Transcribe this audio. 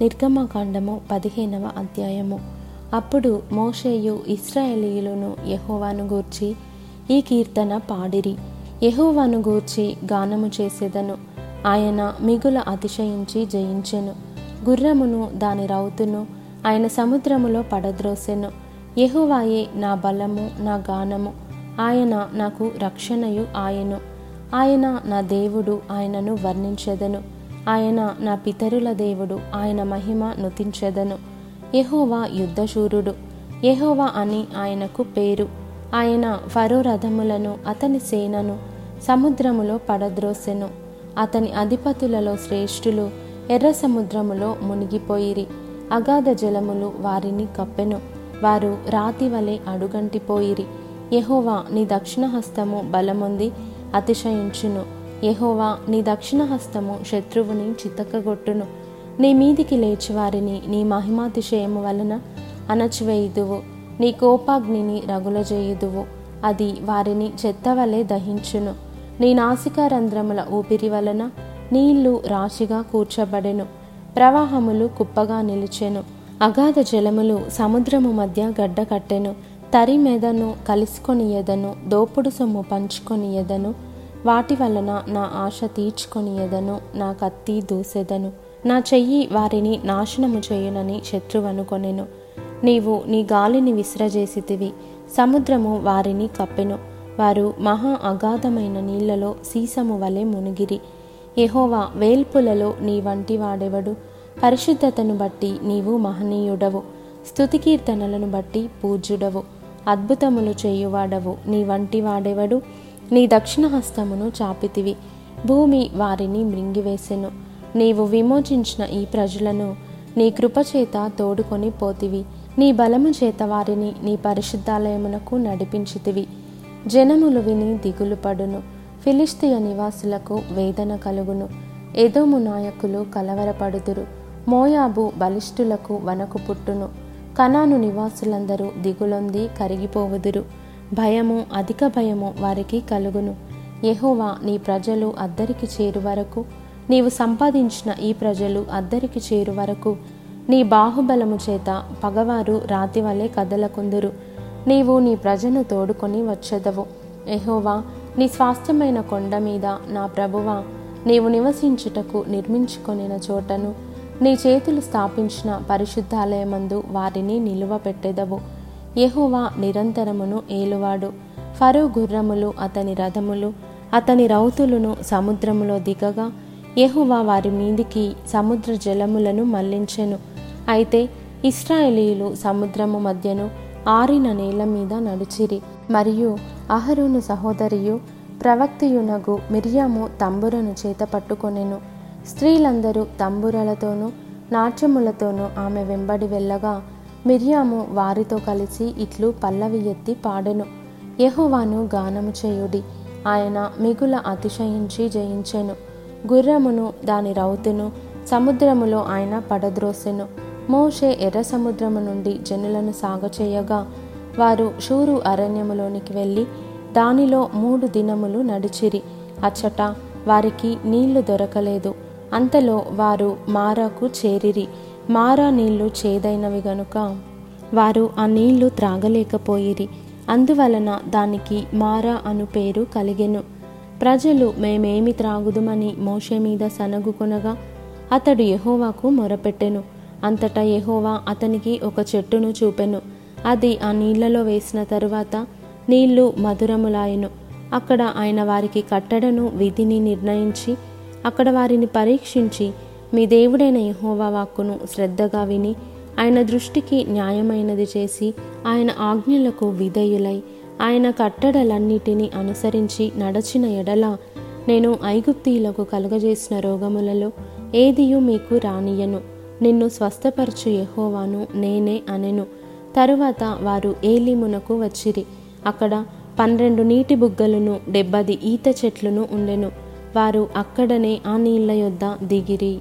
నిర్గమకాండము పదిహేనవ అధ్యాయము. అప్పుడు మోషేయు ఇస్రాయేలీయులను యహోవాను గూర్చి ఈ కీర్తన పాడిరి. యహోవాను గూర్చి గానము చేసేదను. ఆయన మిగుల అతిశయించి జయించెను. గుర్రమును దాని రౌతును. ఆయన సముద్రములో పడద్రోసెను. యహోవాయే నా బలము నా గానము. ఆయన నాకు రక్షణయు ఆయను. ఆయన నా దేవుడు ఆయనను వర్ణించెదను. ఆయన నా పితరుల దేవుడు ఆయన మహిమ నుతించెదను. యహోవా యుద్ధశూరుడు. యహోవా అని ఆయనకు పేరు. ఆయన ఫరో రథములను అతని సేనను సముద్రములో పడద్రోసెను. అతని అధిపతులలో శ్రేష్ఠులు ఎర్ర సముద్రములో మునిగిపోయిరి. అగాధ జలములు వారిని కప్పెను. వారు రాతి వలె అడుగంటిపోయిరి. యహోవా నీ దక్షిణ హస్తము బలముంది అతిశయించును. యహోవా నీ దక్షిణ హస్తము శత్రువుని చితకగొట్టును. నీ మీదికి లేచి వారిని నీ మహిమాతిశయము వలన అణచివేయుదువు. నీ కోపాగ్నిని రగులజేయుదువు. అది వారిని చెత్త వలె దహించును. నీ నాసికా రంధ్రముల ఊపిరి వలన నీళ్ళు రాశిగా కూర్చబడెను. ప్రవాహములు కుప్పగా నిలిచెను. అగాధ జలములు సముద్రము మధ్య గడ్డ కట్టెను తరి మెదను కలుసుకొనియదను. దోపుడు సొమ్ము పంచుకొనియదను. వాటి వలన నా ఆశ తీర్చుకొని ఎదను నా కత్తి దూసెదను. నా చెయ్యి వారిని నాశనము చేయునని శత్రువనుకొనెను నీవు నీ గాలిని విసిరజేసితివి సముద్రము వారిని కప్పెను. వారు మహా అగాధమైన నీళ్ళలో సీసము వలె మునిగిరి. ఎహోవా వేల్పులలో నీ వంటి వాడెవడు? పరిశుద్ధతను బట్టి నీవు మహనీయుడవు. స్థుతికీర్తనలను బట్టి పూజ్యుడవు. అద్భుతములు చేయువాడవు. నీ వంటి వాడెవడు? నీ దక్షిణ హస్తమును చాపితివి. భూమి వారిని మృంగివేసెను. నీవు విమోచించిన ఈ ప్రజలను నీ కృపచేత తోడుకొని పోతివి. నీ బలము చేత వారిని నీ పరిశుద్ధాలయమునకు నడిపించితివి. జనములు విని దిగులు పడును. ఫిలిస్తీయ నివాసులకు వేదన కలుగును. ఎదోము నాయకులు కలవరపడుదురు. మోయాబు బలిష్ఠులకు వనకు పుట్టును. కనాను నివాసులందరూ దిగులొంది కరిగిపోవుదురు. భయము అధిక భయము వారికి కలుగును. యహోవా నీ ప్రజలు అద్దరికి చేరు వరకు నీవు సంపాదించిన ఈ ప్రజలు అద్దరికి చేరు వరకు నీ బాహుబలము చేత పగవారు రాతి వలె కదలకుందురు. నీవు నీ ప్రజను తోడుకొని వచ్చేదవు. ఎహోవా నీ స్వాస్థ్యమైన కొండ మీద నా ప్రభువా నీవు నివసించుటకు నిర్మించుకొనిన చోటను నీ చేతులు స్థాపించిన పరిశుద్ధాలయమందు వారిని నిలువ పెట్టెదవు. యెహోవా నిరంతరమును ఏలువాడు. ఫరో గుర్రములు అతని రథములు అతని రౌతులను సముద్రములో దిగగా యహువా వారి మీదికి సముద్ర జలములను మళ్ళించెను. అయితే ఇస్రాయేలీలు సముద్రము మధ్యను ఆరిన నేల మీద నడిచిరి. మరియు అహరును సహోదరియు ప్రవక్తయునగు మిర్యాము తంబురను చేత పట్టుకొనెను. స్త్రీలందరూ తంబురలతోనూ నాట్యములతోనూ ఆమె వెంబడి వెళ్ళగా మిర్యాము వారితో కలిసి ఇట్లు పల్లవి ఎత్తి పాడెను. యెహోవాను గానము చేయుడి. ఆయన మిగుల అతిశయించి జయించెను. గుర్రమును దాని రౌతును సముద్రములో ఆయన పడద్రోసెను. మోషే ఎర్ర సముద్రము నుండి జనులను సాగచేయగా వారు షూరు అరణ్యములోనికి వెళ్ళి దానిలో మూడు దినములు నడిచిరి. అచ్చట వారికి నీళ్ళు దొరకలేదు. అంతలో వారు మారాకు చేరిరి. మారా నీళ్ళు చేదైనవి గనుక వారు ఆ నీళ్ళు త్రాగలేకపోయిరి. అందువలన దానికి మారా అను పేరు కలిగెను. ప్రజలు మేమేమి త్రాగుదుమని మోషే మీద సనగుకొనగా అతడు యహోవాకు మొరపెట్టెను. అంతటా యహోవా అతనికి ఒక చెట్టును చూపెను. అది ఆ నీళ్ళలో వేసిన తరువాత నీళ్ళు మధురములాయెను. అక్కడ ఆయన వారికి కట్టడను విధిని నిర్ణయించి అక్కడ వారిని పరీక్షించి మీ దేవుడైన యహోవా వాక్కును శ్రద్ధగా విని ఆయన దృష్టికి న్యాయమైనది చేసి ఆయన ఆజ్ఞలకు విధేయులై ఆయన కట్టడలన్నిటినీ అనుసరించి నడచిన ఎడల నేను ఐగుప్తీయులకు కలుగజేసిన రోగములలో ఏదియు మీకు రానియను నిన్ను స్వస్థపరచు యహోవాను నేనే అనెను. తరువాత వారు ఏలిమునకు వచ్చిరి. అక్కడ పన్నెండు నీటి బుగ్గలను డెబ్బది ఈత చెట్లును ఉండెను. వారు అక్కడనే ఆ నీళ్ళ యొద్ద దిగిరి.